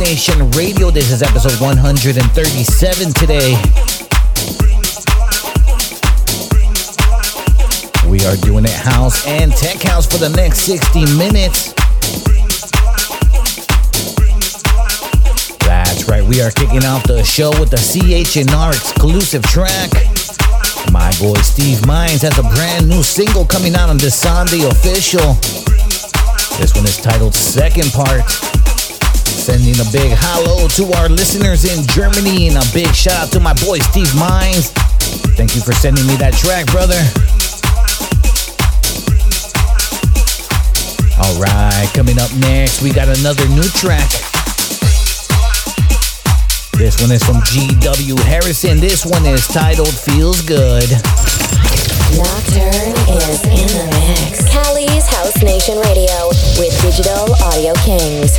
Nation Radio. This is episode 137 today. We are doing it house and tech house for the next 60 minutes. That's right, we are kicking off the show with the CHNR exclusive track. My boy Steve Minds has a brand new single coming out on Desande Official. This one is titled Second Part. Sending a big hello to our listeners in Germany and a big shout out to my boy Steve Minds. Thank you for sending me that track, brother. Alright, coming up next, we got another new track. This one is from GW Harrison. This one is titled Feels Good. Nocturne is in the mix. Cali's House Nation Radio with Digital Audio Kings.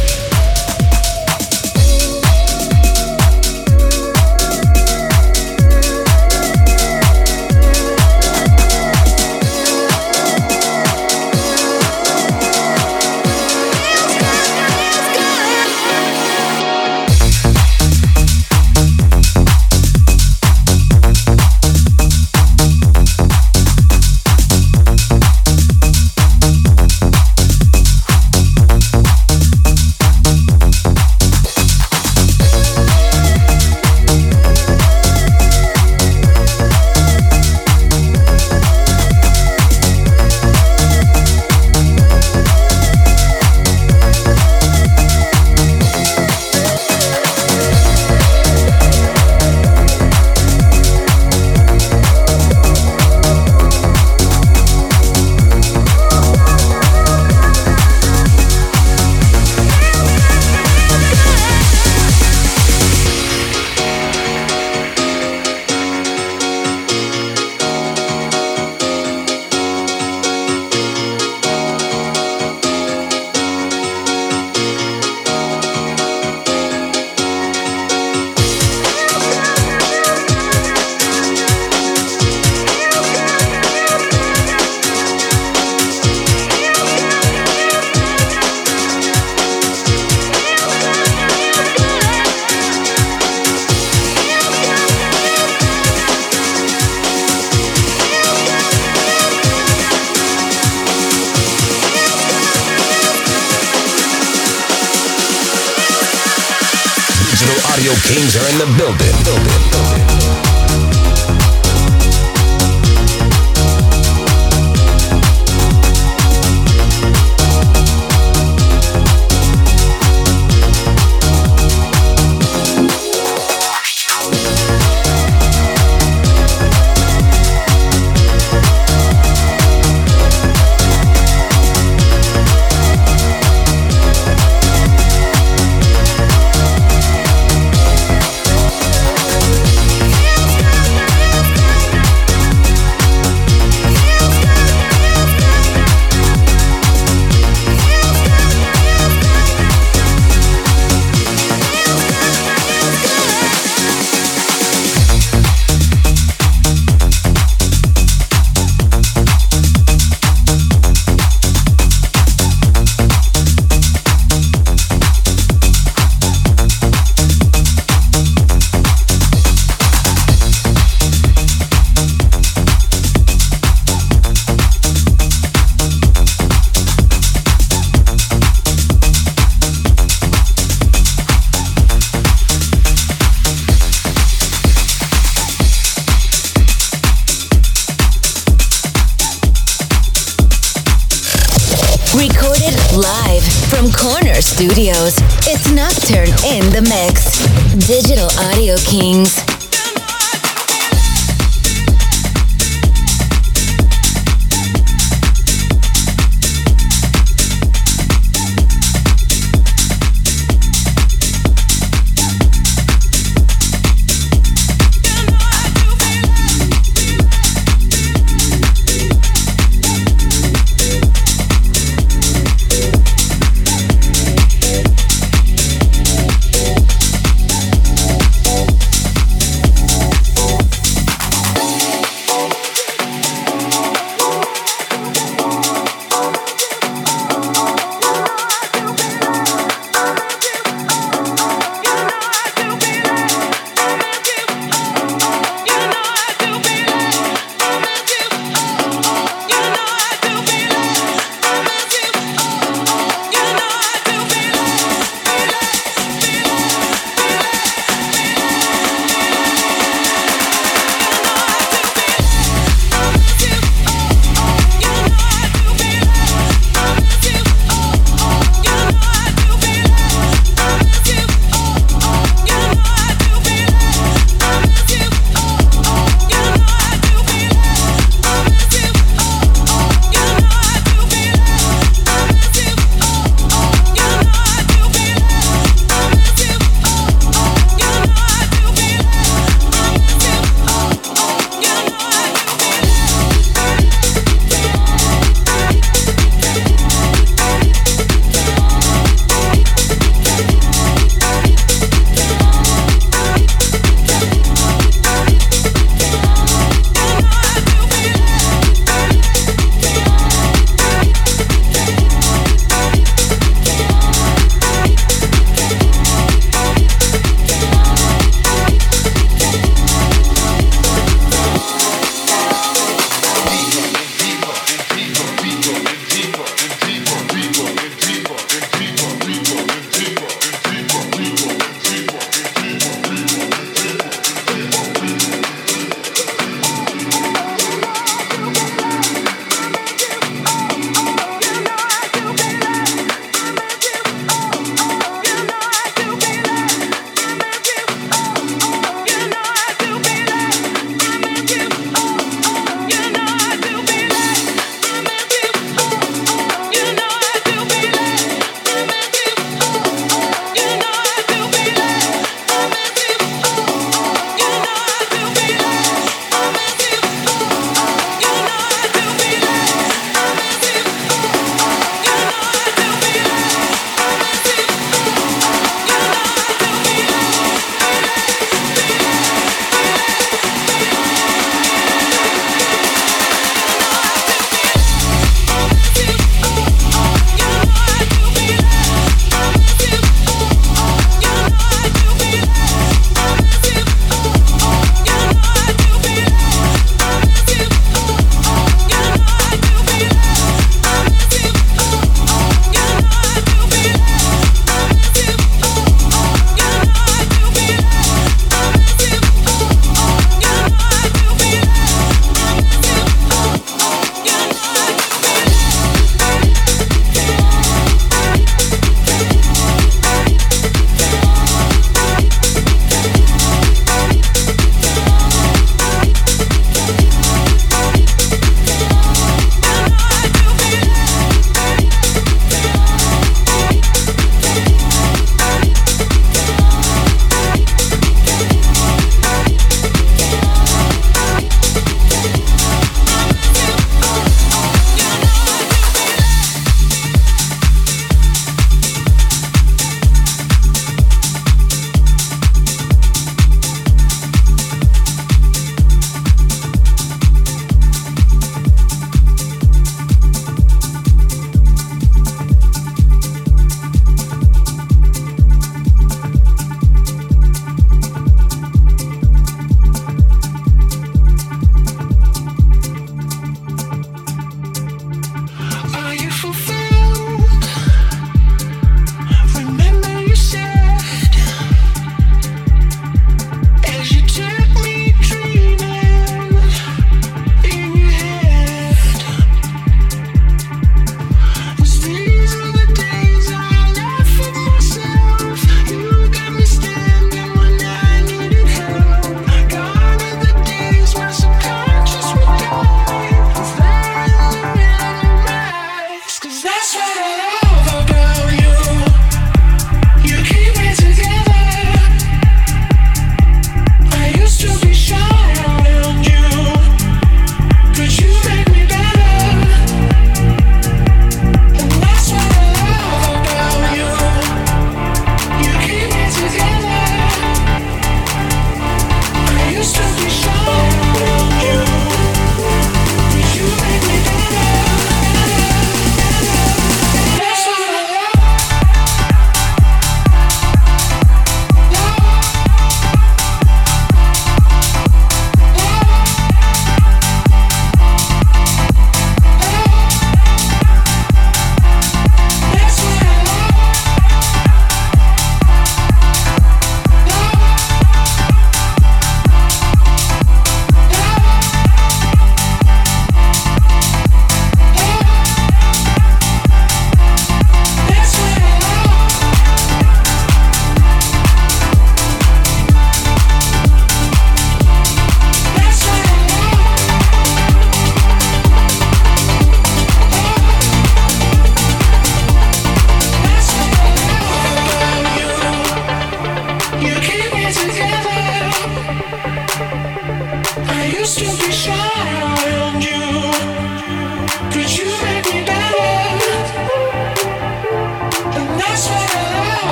Studios. It's Nocturne in the Mix. Digital Audio Kings.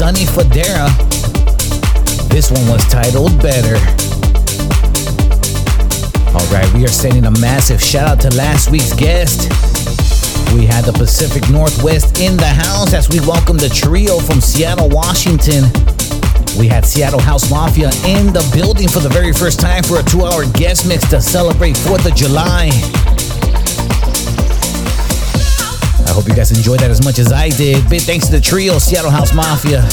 Sonny Fodera. This one was titled Better. Alright, we are sending a massive shout out to last week's guest. We had the Pacific Northwest in the house as we welcome the trio from Seattle, Washington. We had Seattle House Mafia in the building for the very first time for a two hour guest mix to celebrate 4th of July. Hope you guys enjoyed that as much as I did. Big thanks to the trio, Seattle House Mafia.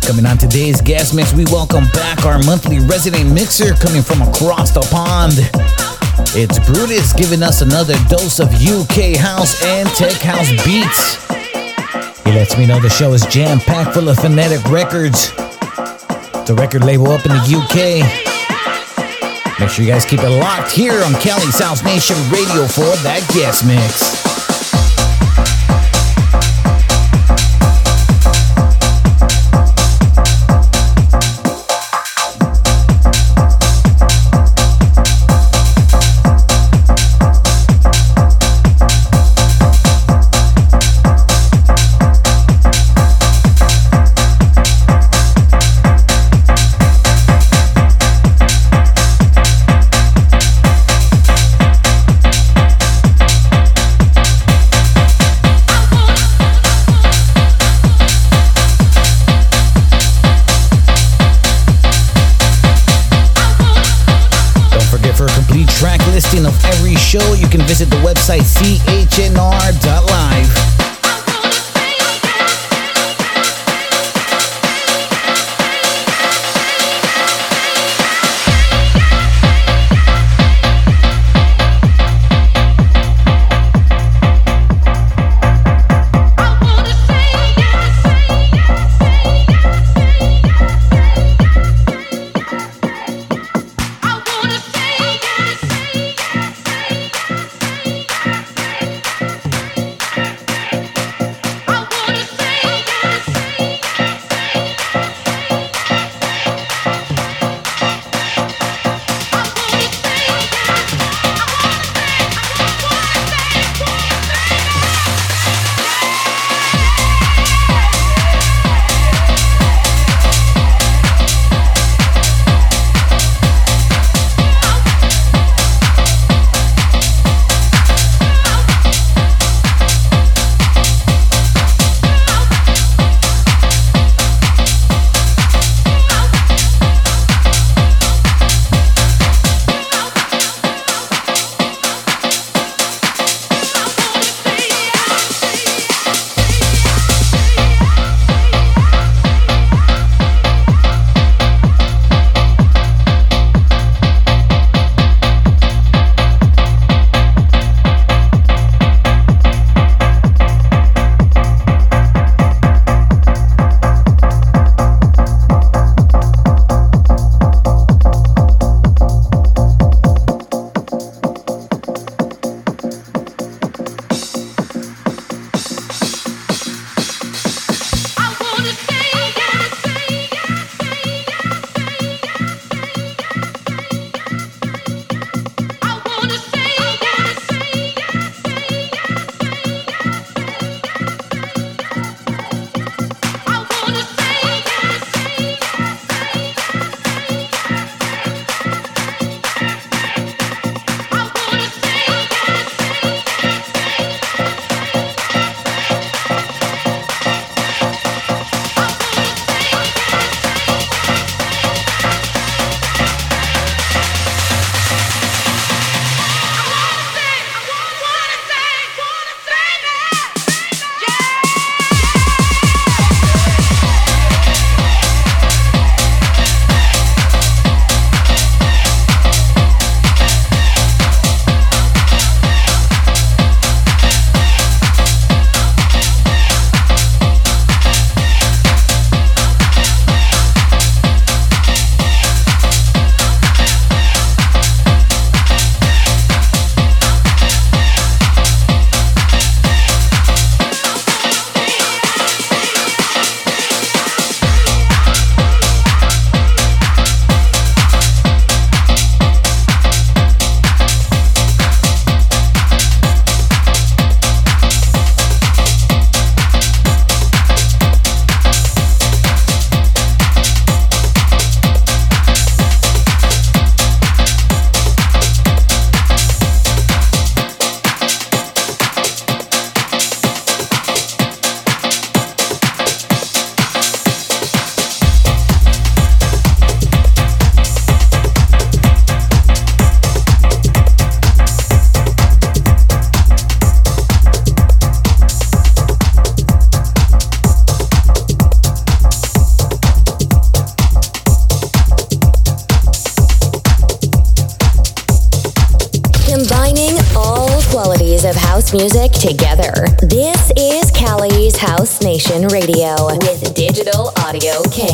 Coming on today's guest mix, we welcome back our monthly resident mixer coming from across the pond. It's Brutus giving us another dose of UK house and tech house beats. He lets me know the show is jam packed full of phonetic records. The record label up in the UK. Make sure you guys keep it locked here on Cali's House Nation Radio for that guest mix. Nation Radio with Digital Audio Kings.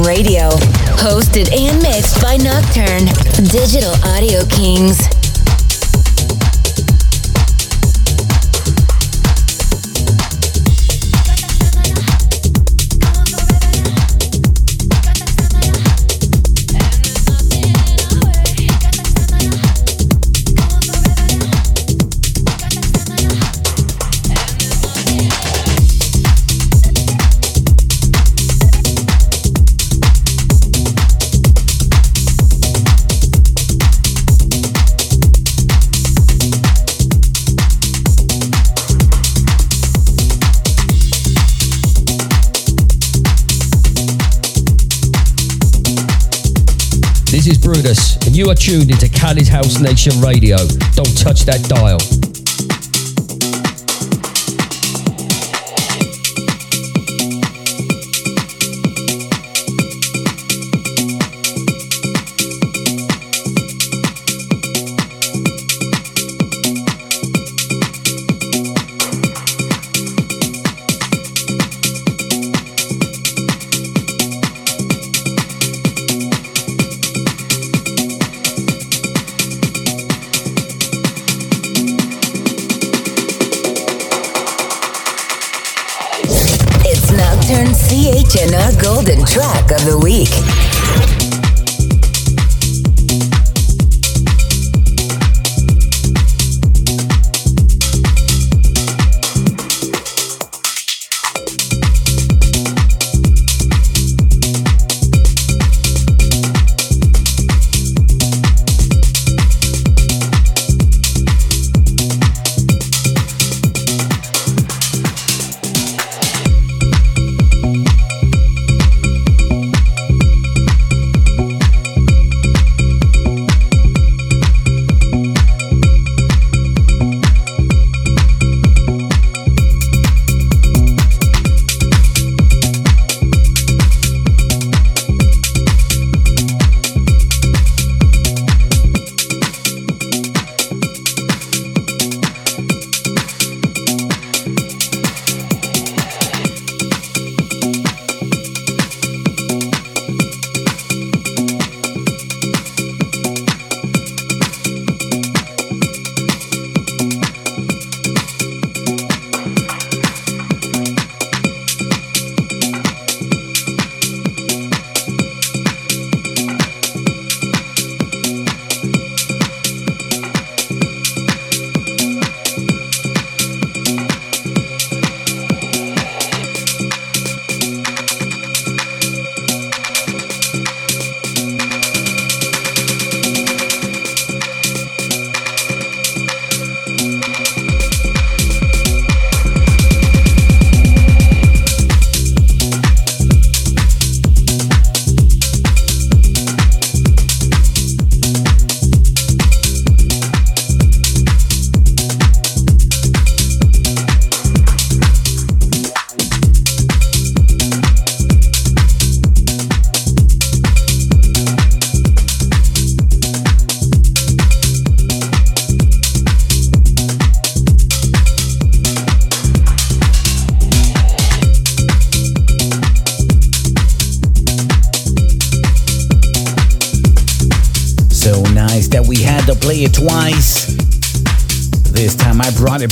Radio. Hosted and mixed by Nocturne. Digital Audio Kings. You are tuned into Cali's House Nation Radio. Don't touch that dial.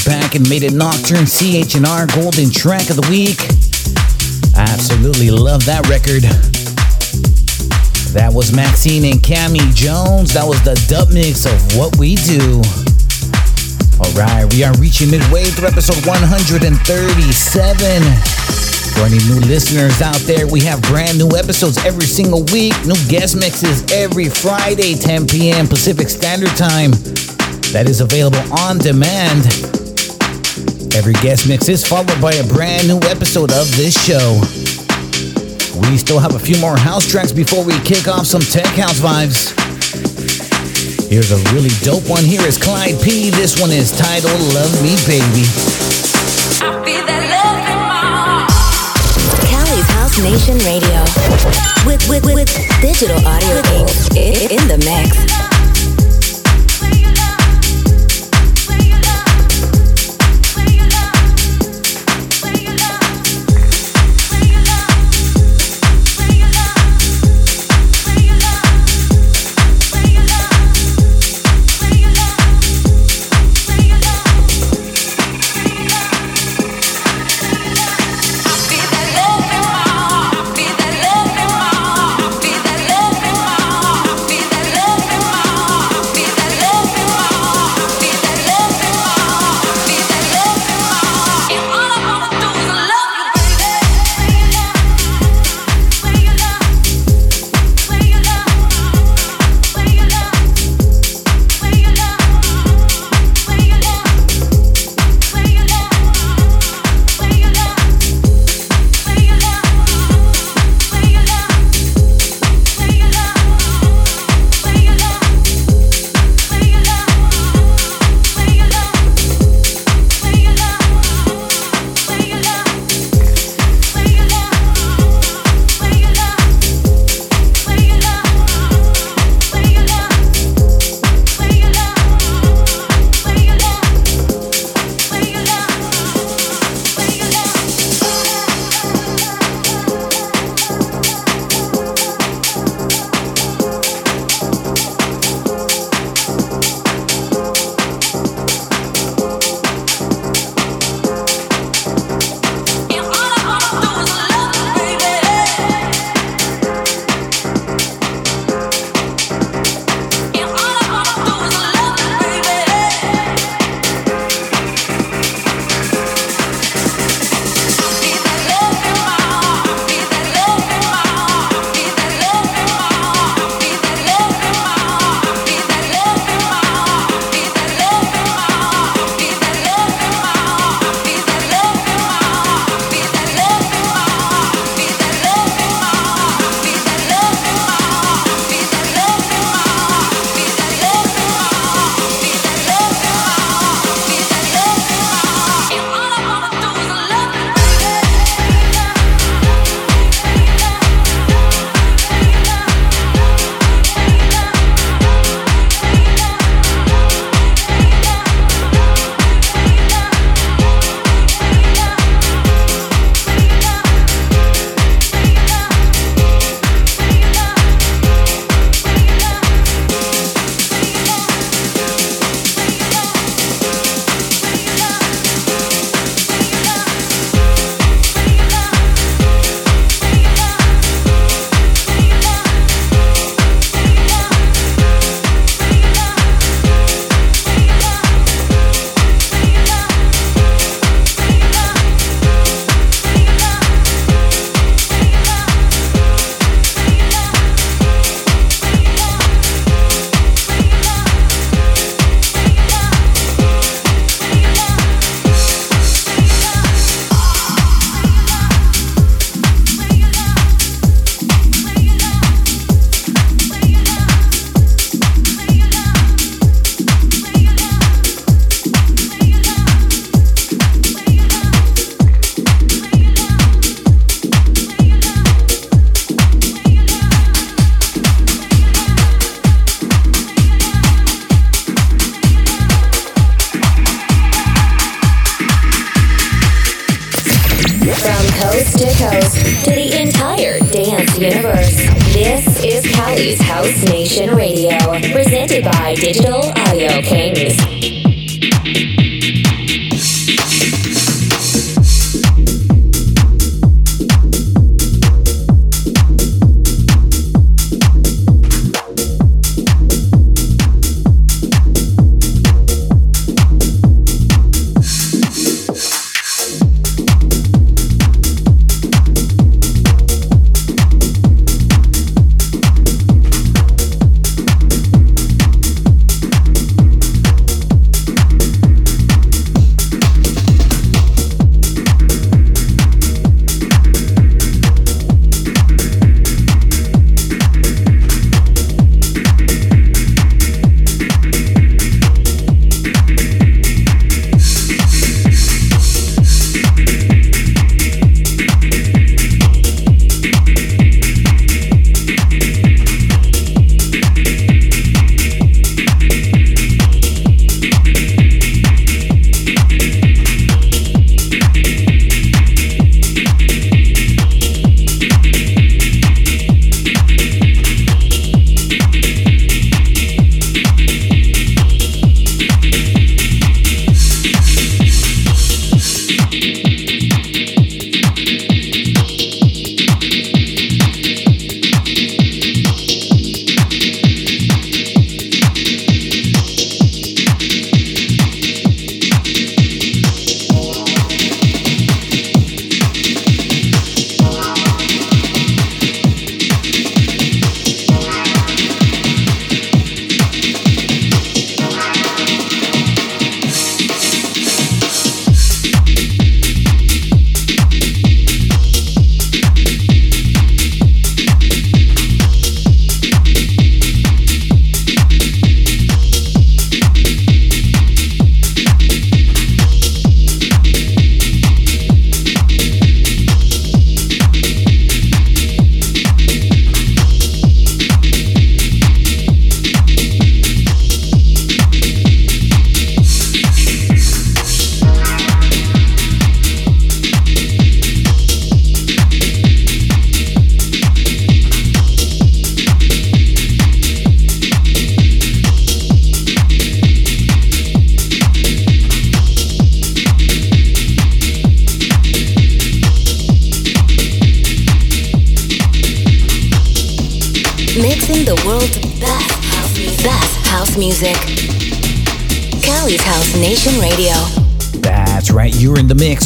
Back and made it Nocturne CHNR Golden Track of the Week. I absolutely love that record. That was Maxinne and Cami Jones. That was the dub mix of What We Do. Alright, we are reaching midway through episode 137. For any new listeners out there, we have brand new episodes every single week, new guest mixes every Friday, 10 p.m. Pacific Standard Time. That is available on demand. Every guest mix is followed by a brand new episode of this show. We still have a few more house tracks before we kick off some tech house vibes. Here's a really dope one. Here is Clyde P. This one is titled Love Me Baby. House Nation Radio. With, with, with Digital Audio King in the mix.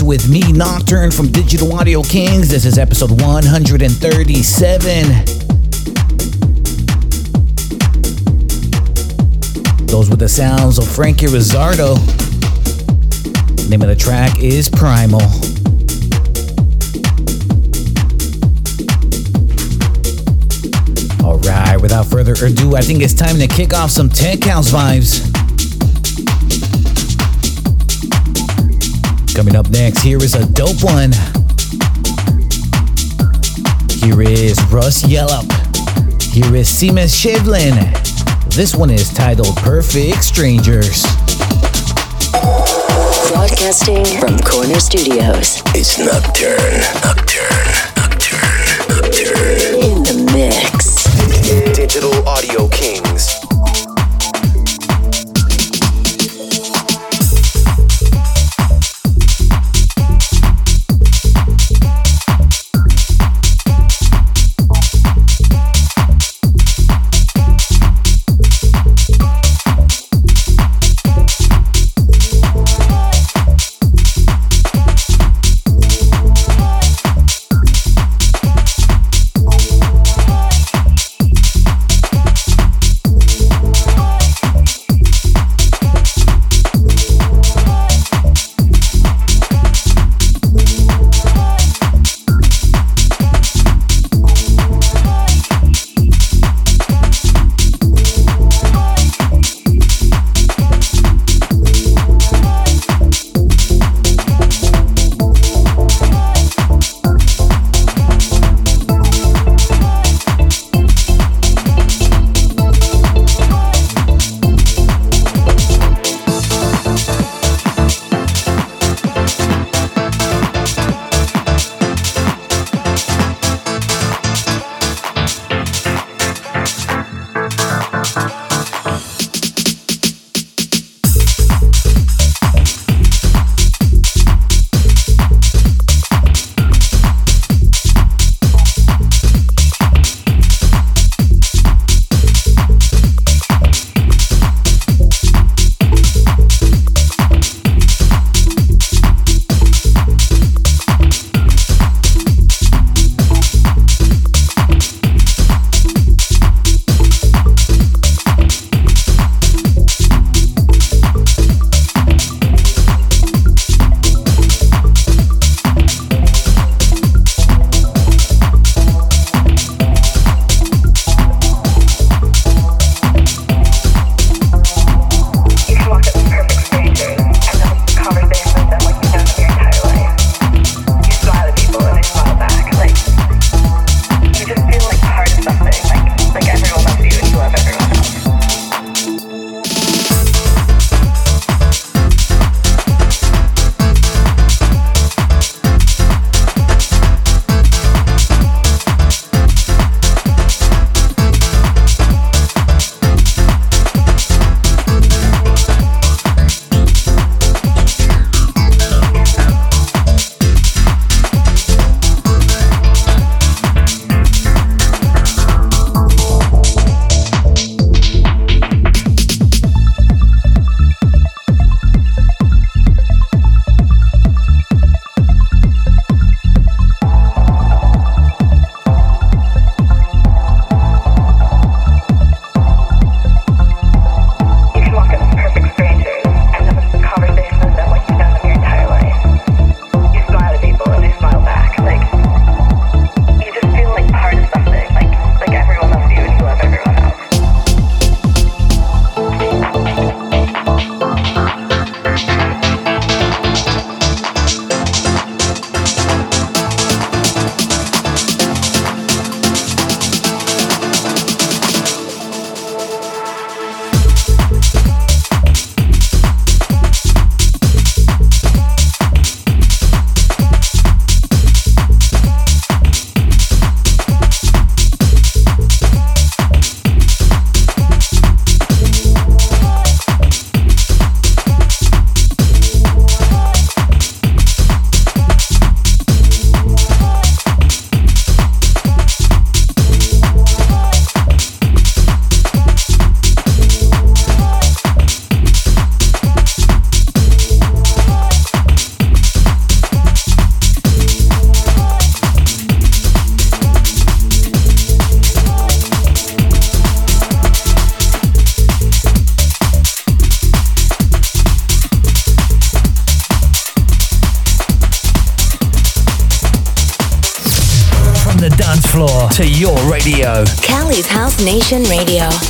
With me, Nocturne from Digital Audio Kings. This is episode 137. Those were the sounds of Franky Rizardo. Name of the track is Primal. Alright, without further ado, I think it's time to kick off some tech house vibes. Coming up next, here is a dope one. Here is Russ Yallop. Here is Seamus Shevlin. This one is titled Perfect Strangers. Broadcasting from Corner Studios. It's Nocturne, Nocturne, Nocturne, Nocturne. In the mix. Digital Audio Kings. Nation Radio.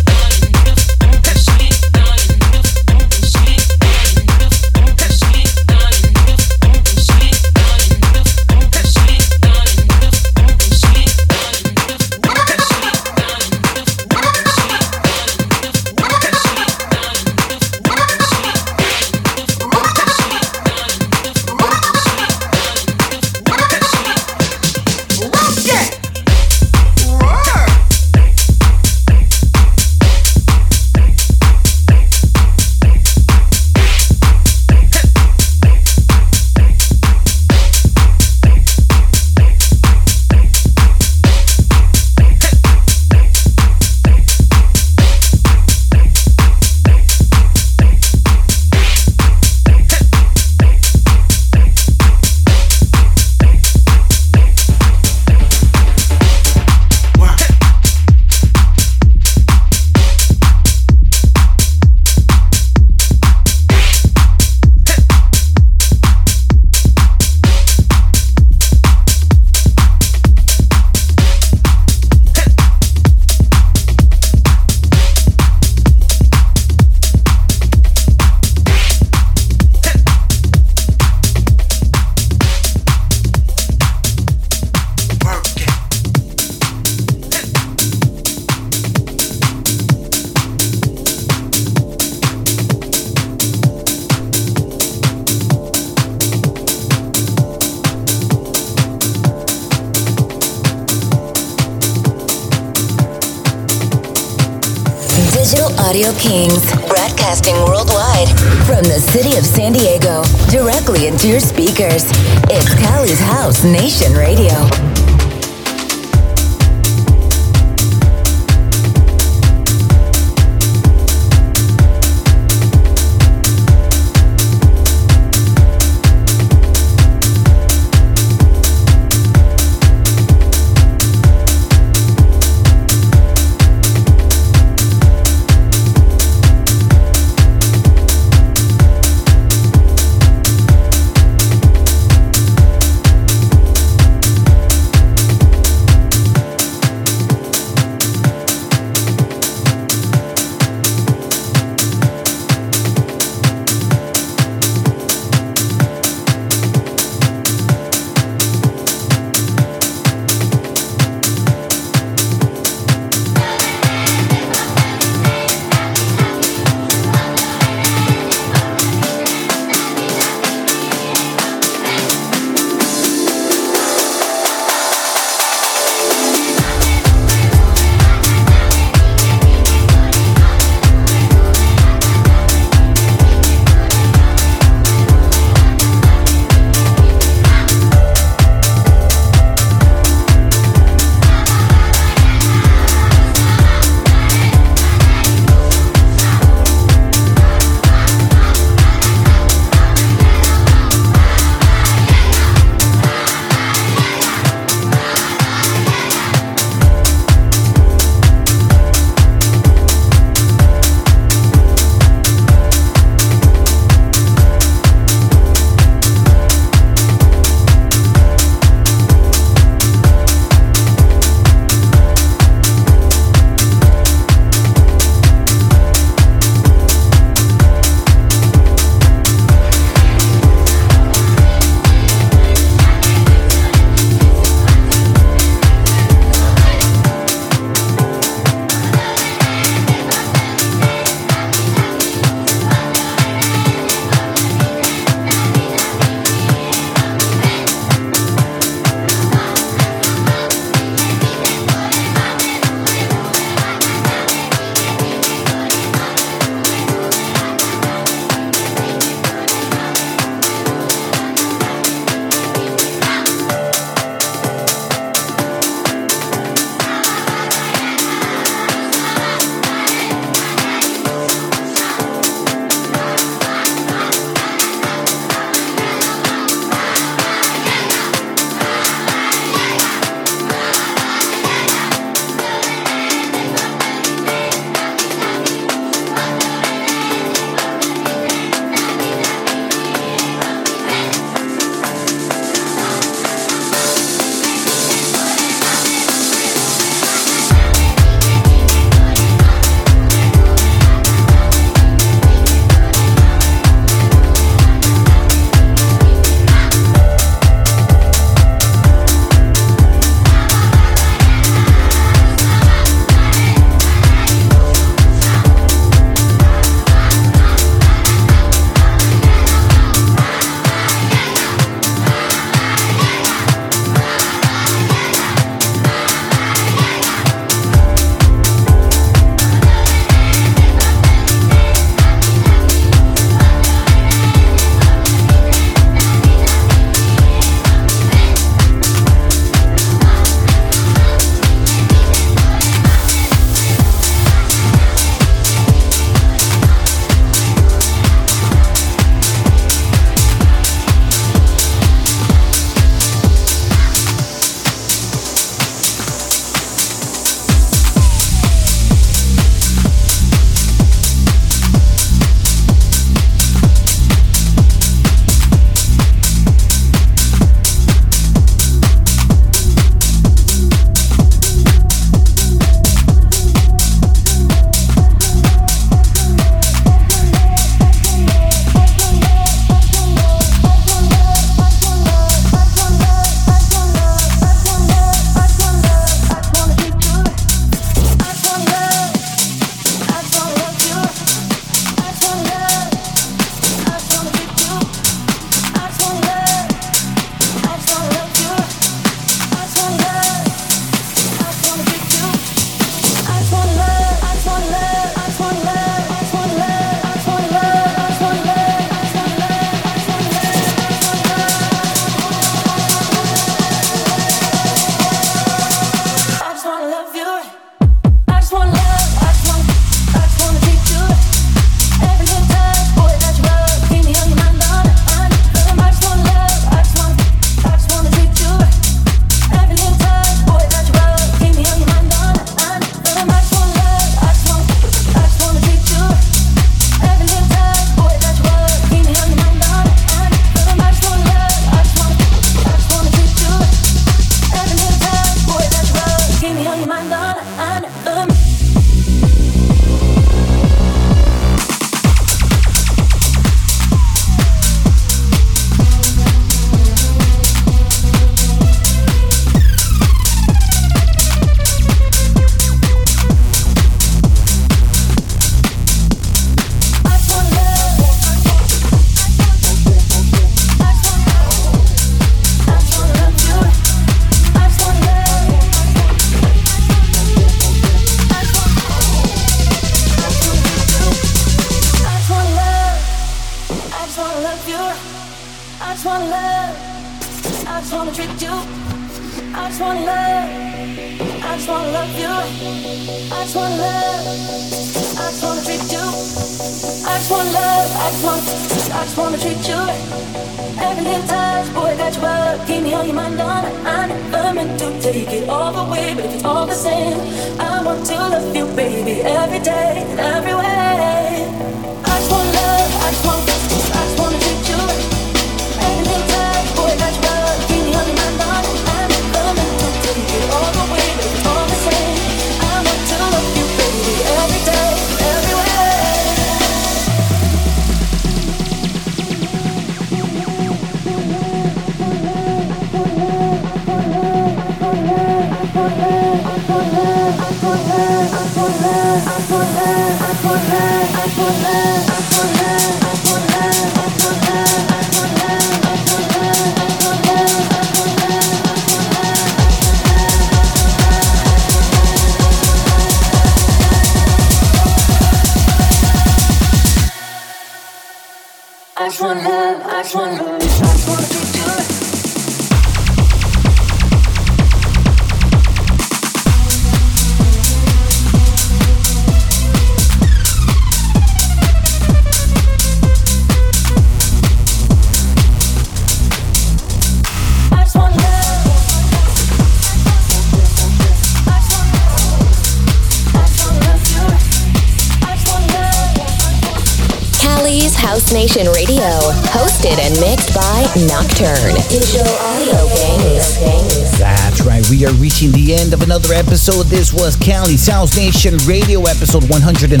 End of another episode. This was Cali's House Nation Radio episode 137.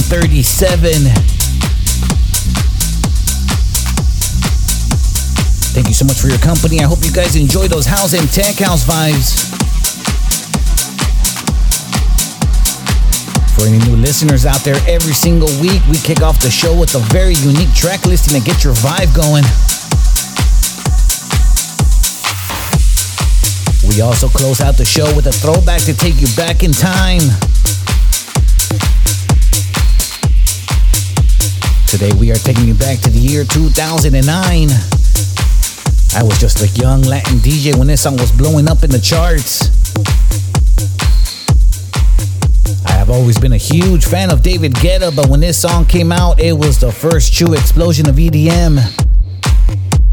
Thank you so much for your company. I hope you guys enjoy those house and tech house vibes. For any new listeners out there, every single week we kick off the show with a very unique track listing to get your vibe going. We also close out the show with a throwback to take you back in time. Today we are taking you back to the year 2009. I was just a young Latin DJ when this song was blowing up in the charts. I have always been a huge fan of David Guetta, but when this song came out, it was the first true explosion of EDM.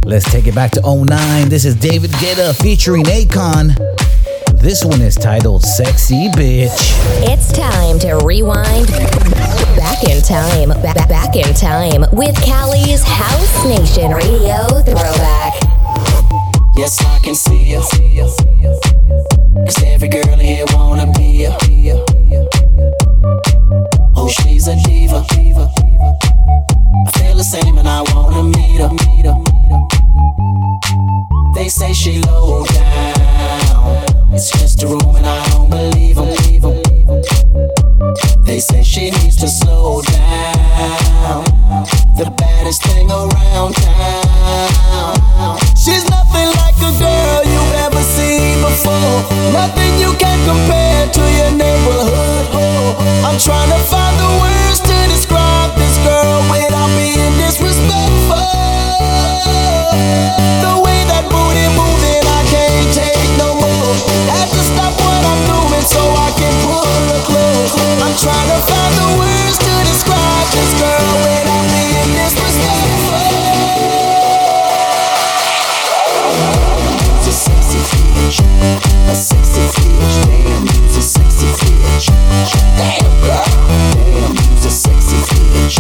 Let's take it back to 09. This is David Guetta featuring Akon. This one is titled Sexy Bitch. It's time to rewind back in time, back, back in time with Cali's House Nation Radio Throwback. Yes, I can see you. Cause every girl here wanna be you. Oh, she's a diva. I feel the same and I wanna meet her. Meet her. They say she low down. It's just a room and I don't believe 'em. Believe 'em. They say she needs to slow down. The baddest thing around town. She's nothing like a girl you've ever seen before. Nothing you can compare to your neighborhood. Oh, I'm trying to find the words to describe this girl without being disrespectful. Stop what I'm doing so I can pull her close. I'm trying to find the words to describe this girl without being disrespectful. She's a sexy bitch, a sexy bitch. Damn, she's a sexy bitch. Damn, girl. Damn, she's a sexy bitch,